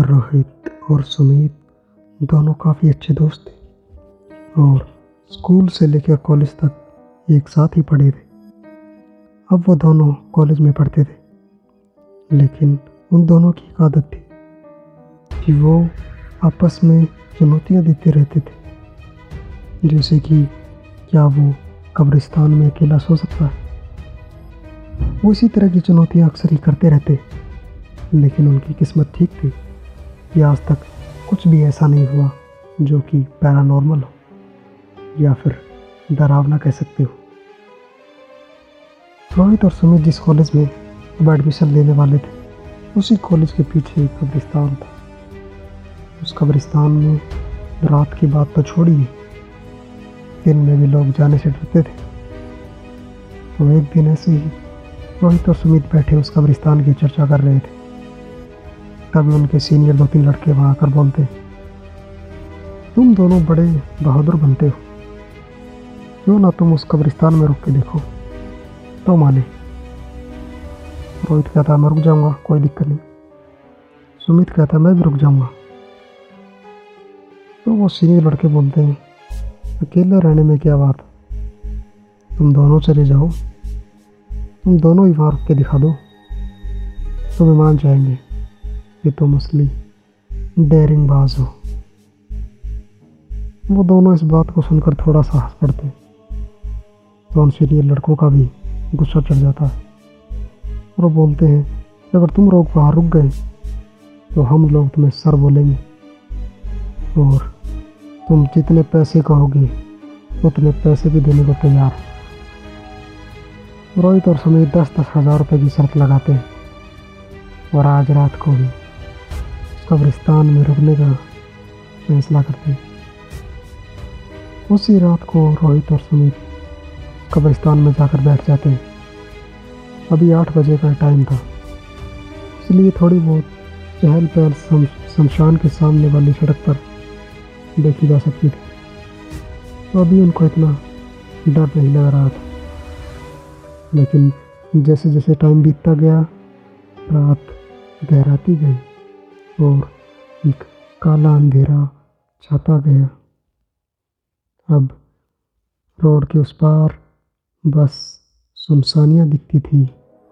रोहित और सुमित दोनों काफ़ी अच्छे दोस्त थे और स्कूल से लेकर कॉलेज तक एक साथ ही पढ़े थे। अब वो दोनों कॉलेज में पढ़ते थे। लेकिन उन दोनों की एक आदत थी कि वो आपस में चुनौतियाँ देते रहते थे। जैसे कि क्या वो कब्रिस्तान में अकेला सो सकता है? वो इसी तरह की चुनौतियाँ अक्सर ही करते रहते, लेकिन उनकी किस्मत ठीक थी। कि आज तक कुछ भी ऐसा नहीं हुआ जो कि पैरानॉर्मल हो, या फिर डरावना कह सकते हो। रोहित और सुमित जिस कॉलेज में अब एडमिशन लेने वाले थे, उसी कॉलेज के पीछे एक कब्रिस्तान था। उस कब्रिस्तान में रात की बात तो छोड़ी छोड़िए दिन में भी लोग जाने से डरते थे। तो एक दिन ऐसे ही रोहित और सुमित बैठे उस कब्रिस्तान की चर्चा कर रहे थे। तभी उनके सीनियर दो तीन लड़के वहाँ आकर बोलते, तुम दोनों बड़े बहादुर बनते हो। क्यों ना तुम उस कब्रिस्तान में रुक के देखो? तो माने, रोहित कहता, मैं रुक जाऊँगा, कोई दिक्कत नहीं। सुमित कहता, मैं भी रुक जाऊँगा। तो वो सीनियर लड़के बोलते हैं, अकेले रहने में क्या बात तुम दोनों चले जाओ। तुम दोनों ही वहाँ रुक के दिखा दो। तुम्हें मान जाएँगे। कि तुम असली डेयरिंग बाज हो। वो दोनों इस बात को सुनकर थोड़ा सा हंस पड़ते तो सीनियर लड़कों का भी गुस्सा चढ़ जाता है और वो बोलते हैं, अगर तुम लोग वहाँ रुक गए तो हम लोग तुम्हें सर बोलेंगे और तुम जितने पैसे कहोगे, उतने पैसे भी देने को तैयार रोहित और समीर दस दस हज़ार रुपये की शर्त लगाते हैं और आज रात को ही कब्रिस्तान में रुकने का फैसला करते हैं। उसी रात को रोहित और सुमित कब्रिस्तान में जाकर बैठ जाते हैं। अभी आठ बजे का टाइम था। इसलिए थोड़ी बहुत चहल पहल शमशान के सामने वाली सड़क पर देखी जा सकती थी। तो अभी उनको इतना डर नहीं लग रहा था। लेकिन जैसे जैसे टाइम बीतता गया, रात गहराती गई। और एक काला अंधेरा छाता गया। अब रोड के उस पार बस सुनसानियाँ दिखती थी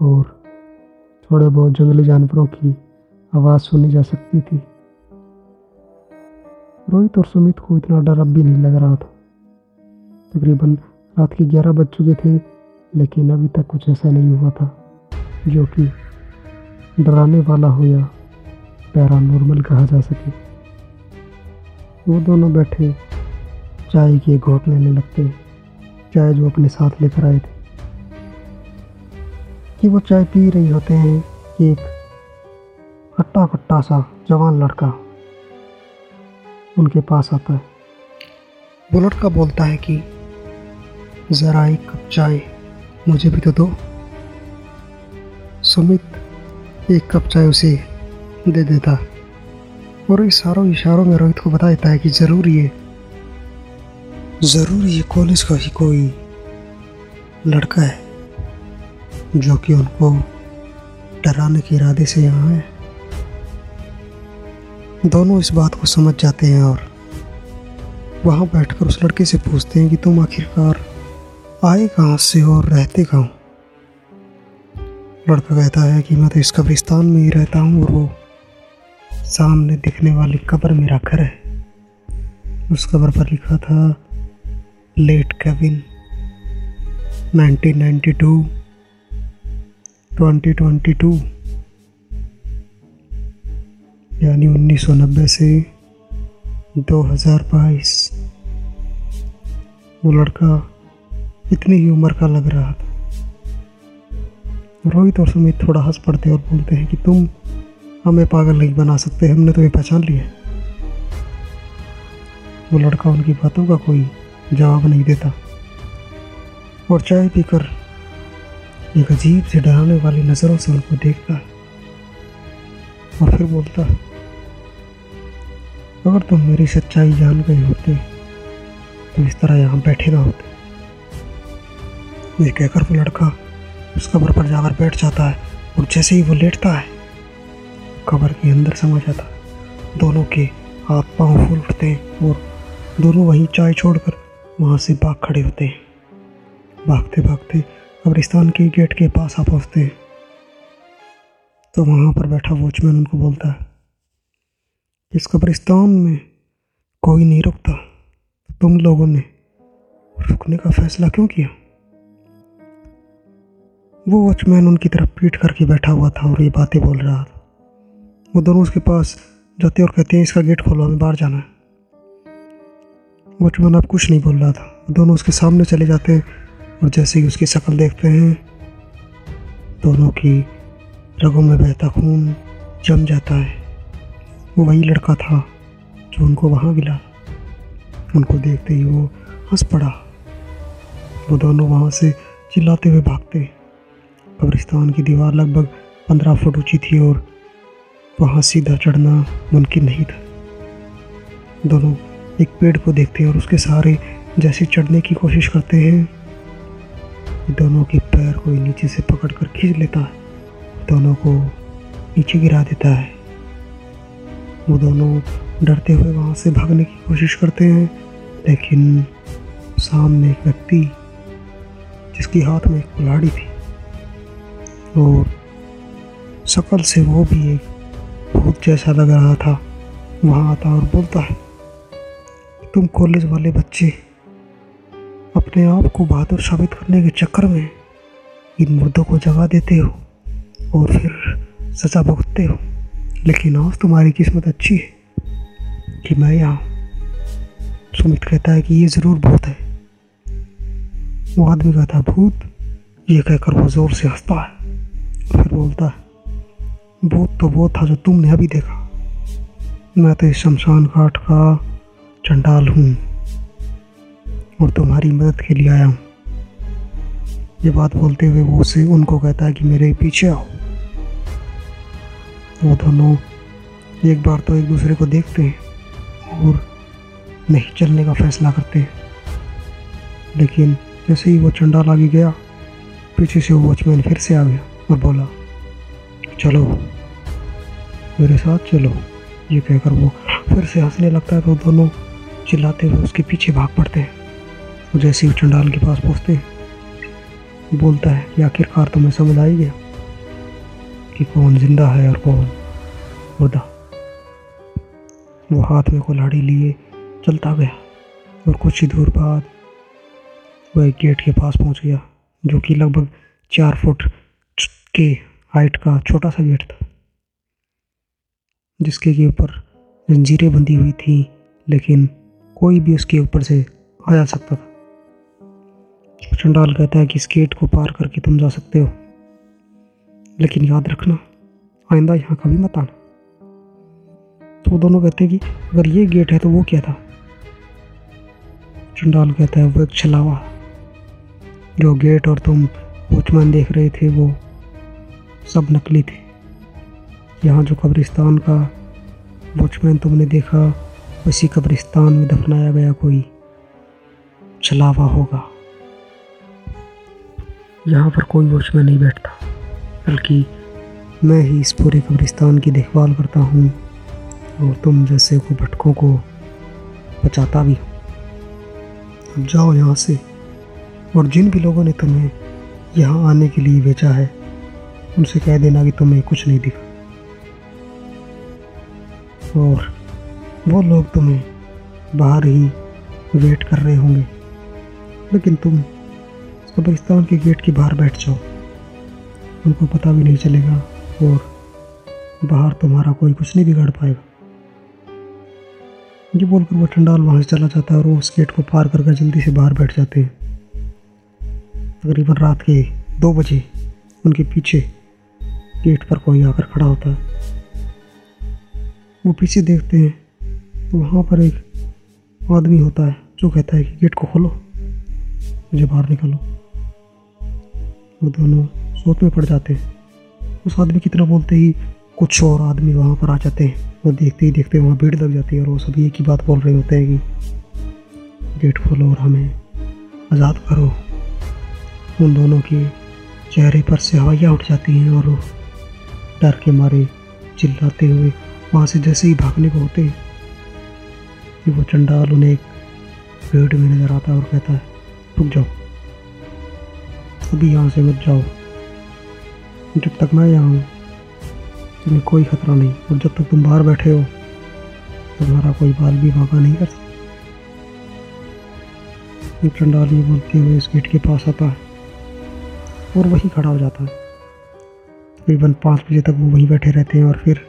और थोड़े बहुत जंगली जानवरों की आवाज़ सुनी जा सकती थी। रोहित और सुमित को इतना डर अब भी नहीं लग रहा था। तकरीबन रात के ग्यारह बज चुके थे, लेकिन अभी तक कुछ ऐसा नहीं हुआ था, जो कि डराने वाला हो या पैरानॉर्मल कहा जा सके। वो दोनों बैठे, चाय की घोट लेने लगते। चाय जो अपने साथ लेकर आए थे। कि वो चाय पी रही होते हैं, कि एक खट्टा खट्टा सा जवान लड़का उनके पास आता है। वो लड़का बोलता है कि, ज़रा एक कप चाय मुझे भी तो दो। सुमित, एक कप चाय उसे दे देता। और इशारों इशारों में रोहित को बता देता है कि ज़रूर ये ज़रूर ये कॉलेज का ही कोई लड़का है, जो कि उनको डराने के इरादे से यहाँ है। दोनों इस बात को समझ जाते हैं और वहाँ बैठकर उस लड़के से पूछते हैं कि तुम आखिरकार आए कहाँ से और रहते कहाँ? लड़का कहता है कि मैं तो इस कब्रिस्तान में ही रहता हूँ और वो सामने दिखने वाली कब्र मेरा घर है। उस कब्र पर लिखा था लेट केविन 1992 2022 यानी 1990 से 2022 वो लड़का इतनी ही उम्र का लग रहा था। रोहित और सुमित थोड़ा हंस पड़ते और बोलते हैं कि, तुम हमें पागल नहीं बना सकते, हमने तुम्हें पहचान लिया वो लड़का उनकी बातों का कोई जवाब नहीं देता। और चाय पीकर एक अजीब से डराने वाली नज़रों से उनको देखता है। और फिर बोलता है, अगर तुम मेरी सच्चाई जान गए होते तो इस तरह यहाँ बैठे ना होते। ये कहकर वो लड़का उस कमर पर जाकर बैठ जाता है और जैसे ही वो लेटता है कब्र के अंदर समा जाता। दोनों के हाथ पाँव फूल उठते हैं और दोनों वहीं चाय छोड़कर वहाँ से भाग खड़े होते हैं। भागते भागते कब्रिस्तान के गेट के पास आ पहुँचते हैं। तो वहाँ पर बैठा वॉचमैन उनको बोलता है, इस कब्रिस्तान में कोई नहीं रुकता। तुम लोगों ने रुकने का फैसला क्यों किया? वो वॉचमैन उनकी तरफ़ पीट करके बैठा हुआ था और ये बातें बोल रहा था। वो दोनों उसके पास जाते और कहते हैं, इसका गेट खोलो, हमें बाहर जाना है। वॉचमैन अब कुछ नहीं बोल रहा था। दोनों उसके सामने चले जाते हैं और जैसे ही उसकी शक्ल देखते हैं, दोनों की रगों में बहता खून जम जाता है। वो वही लड़का था जो उनको वहाँ मिला। उनको देखते ही वो हंस पड़ा। वो दोनों वहाँ से चिल्लाते हुए भागते। कब्रिस्तान की दीवार लगभग पंद्रह फुट ऊँची थी और वहाँ सीधा चढ़ना मुमकिन नहीं था। दोनों एक पेड़ को देखते हैं और उसके सहारे जैसे चढ़ने की कोशिश करते हैं। दोनों के पैर कोई नीचे से पकड़ कर खींच लेता है। दोनों को नीचे गिरा देता है। वो दोनों डरते हुए वहाँ से भागने की कोशिश करते हैं, लेकिन सामने एक व्यक्ति जिसके हाथ में एक कुल्हाड़ी थी और शकल से वो भी एक भूत जैसा लग रहा था, वहाँ आता और बोलता है, तुम कॉलेज वाले बच्चे, अपने आप को बहादुर साबित करने के चक्कर में इन मुर्दों को जगा देते हो और फिर सजा भुगतते हो। लेकिन आज तुम्हारी किस्मत अच्छी है कि मैं यहाँ सुमित कहता है कि ये ज़रूर भूत है। वो आदमी कहता है, भूत, ये कहकर वो ज़ोर से हंसता है फिर बोलता है भूत तो वो था जो तुमने अभी देखा। मैं तो इस शमशान घाट का चंडाल हूँ और तुम्हारी मदद के लिए आया हूँ। ये बात बोलते हुए वो उसे उनको कहता है कि मेरे पीछे आओ। वो दोनों एक बार तो एक दूसरे को देखते हैं और नहीं चलने का फैसला करते हैं। लेकिन जैसे ही वो चंडाल आगे गया, पीछे से वो वॉचमैन फिर से आ गया और बोला, चलो। मेरे साथ चलो, ये कहकर वो फिर से हंसने लगता है तो दोनों चिल्लाते हुए उसके पीछे भाग पड़ते हैं। वो जैसे ही चंडाल के पास पहुँचते हैं। बोलता है कि आखिरकार तुम्हें समझ आई गया कि कौन ज़िंदा है और कौन मुर्दा? वो हाथ में कुल्हाड़ी लिए चलता गया और कुछ ही दूर बाद वो एक गेट के पास पहुँच गया, जो कि लगभग चार फुट के हाइट का छोटा सा गेट था। जिसके के ऊपर जंजीरें बंधी हुई थी, लेकिन कोई भी उसके ऊपर से आ जा सकता था। चंडाल कहता है कि इस गेट को पार करके तुम जा सकते हो। लेकिन याद रखना, आइंदा यहाँ कभी मत आना। तो दोनों कहते हैं कि अगर ये गेट है तो वो क्या था? चंडाल कहता है, वो एक छलावा। जो गेट और तुम वॉचमैन देख रहे थे, वो सब नकली थे। यहाँ जो कब्रिस्तान का वॉचमैन तुमने देखा, उसी कब्रिस्तान में दफनाया गया कोई छलावा होगा। यहाँ पर कोई वॉचमैन नहीं बैठता, बल्कि मैं ही इस पूरे कब्रिस्तान की देखभाल करता हूँ और तुम जैसे को भटकों को बचाता भी अब जाओ यहाँ से, और जिन भी लोगों ने तुम्हें यहाँ आने के लिए भेजा है, उनसे कह देना कि तुम्हें कुछ नहीं दिखा। और वो लोग तुम्हें बाहर ही वेट कर रहे होंगे। लेकिन तुम कब्रिस्तान के गेट के बाहर बैठ जाओ। उनको पता भी नहीं चलेगा और बाहर तुम्हारा कोई कुछ नहीं बिगाड़ पाएगा। ये बोलकर वो ठंडाल वहाँ से चला जाता है और वो उस गेट को पार कर जल्दी से बाहर बैठ जाते हैं। तकरीबन रात के दो बजे उनके पीछे गेट पर कोई आकर खड़ा होता है। वो पीछे देखते हैं तो वहाँ पर एक आदमी होता है जो कहता है कि गेट को खोलो, मुझे बाहर निकालो। वो दोनों सोच में पड़ जाते हैं। उस आदमी की तरह बोलते ही कुछ और आदमी वहाँ पर आ जाते हैं। वो देखते ही देखते वहाँ भीड़ लग जाती है और वो सभी एक ही बात बोल रहे होते हैं कि गेट खोलो और हमें आज़ाद करो। उन दोनों के चेहरे पर से हवाइयाँ उठ जाती हैं और डर के मारे चिल्लाते हुए वहाँ से जैसे ही भागने को होते कि वो चंडाल उन्हें एक पेड़ में नज़र आता है और कहता है, रुक जाओ। अभी यहाँ से मत जाओ। जब तक मैं यहाँ हूँ, तुम्हें कोई खतरा नहीं। और जब तक तुम बाहर बैठे हो, तुम्हारा कोई बाल भी भागा नहीं कर सकता। चंडाल ये बोलते हुए इस गेट के पास आता है और वहीं खड़ा हो जाता है। तकरीबन पाँच बजे तक वो वहीं बैठे रहते हैं और फिर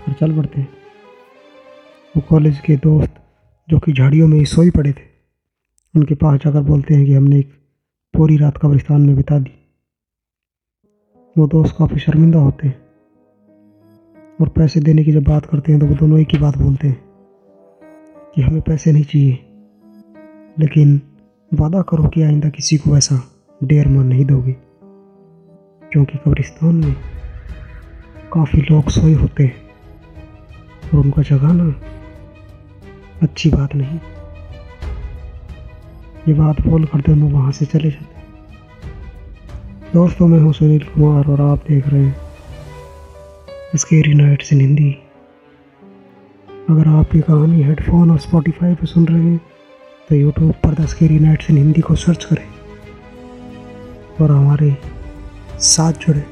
उठकर चल पड़ते हैं। वो कॉलेज के दोस्त जो कि झाड़ियों में सोई पड़े थे, उनके पास जाकर बोलते हैं कि हमने एक पूरी रात कब्रिस्तान में बिता दी। वो दोस्त काफ़ी शर्मिंदा होते हैं और पैसे देने की जब बात करते हैं तो वो दोनों एक ही बात बोलते हैं कि हमें पैसे नहीं चाहिए, लेकिन वादा करो कि आइंदा किसी को ऐसा डेर मान नहीं दोगे, क्योंकि कब्रिस्तान में काफ़ी लोग सोए होते हैं। और उनका जगाना अच्छी बात नहीं। ये बात बोल कर दोनों वहाँ से चले जाते। दोस्तों, मैं हूँ सुनील कुमार और आप देख रहे हैं स्केरी नाइट्स इन हिंदी। अगर आप ये कहानी हेडफोन और स्पॉटिफाई पे सुन रहे हैं तो यूट्यूब पर the scary nights in Hindi को सर्च करें और हमारे साथ जुड़े।